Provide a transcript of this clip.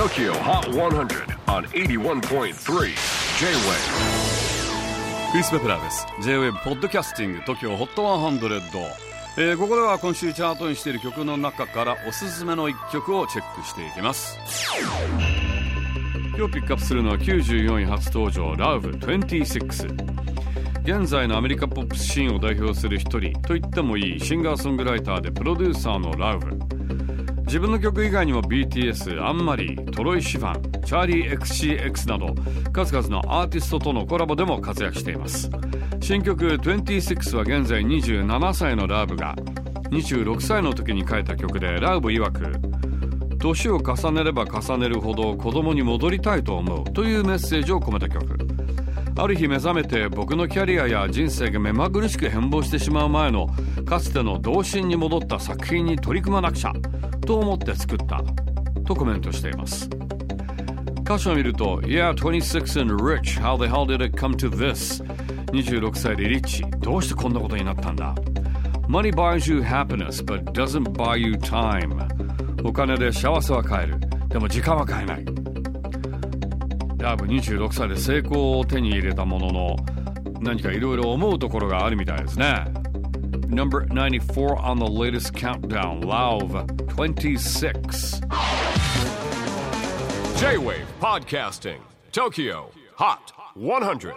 TOKYO HOT 100 on 81.3 J-WAVE クリス・ベプラーです。J-WAVE ポッドキャスティング TOKYO HOT 100、えー、ここでは今週チャートにしている曲の中からおすすめの一曲をチェックしていきます。今日ピックアップするのは94位初登場 Love26 現在のアメリカポップスシーンを代表する一人と言ってもいいシンガーソングライターでプロデューサーのラウブ自分の曲以外にも BTS、アンマリー、トロイ・シファン、チャーリー XCX など数々のアーティストとのコラボでも活躍しています。新曲26は現在27歳のラウブが26歳の時に書いた曲でラウブ曰く年を重ねれば重ねるほど子供に戻りたいと思うというメッセージを込めた曲。ある日目覚めて僕のキャリアや人生が目まぐるしく変貌してしまう前のかつての童心に戻った作品に取り組まなくちゃと思って作ったとコメントしています。歌詞を見ると Yeah, 26 and rich, how the hell did it come to this? 26歳でリッチどうしてこんなことになったんだ？Money buys you happiness but doesn't buy you time. お金で幸せは買える。でも時間は買えない。ラブ26歳で成功を手に入れたものの何かいろいろ思うところがあるみたいですね。Number 94 on the latest countdown Love 26 J-WAVE PODCASTING TOKYO HOT 100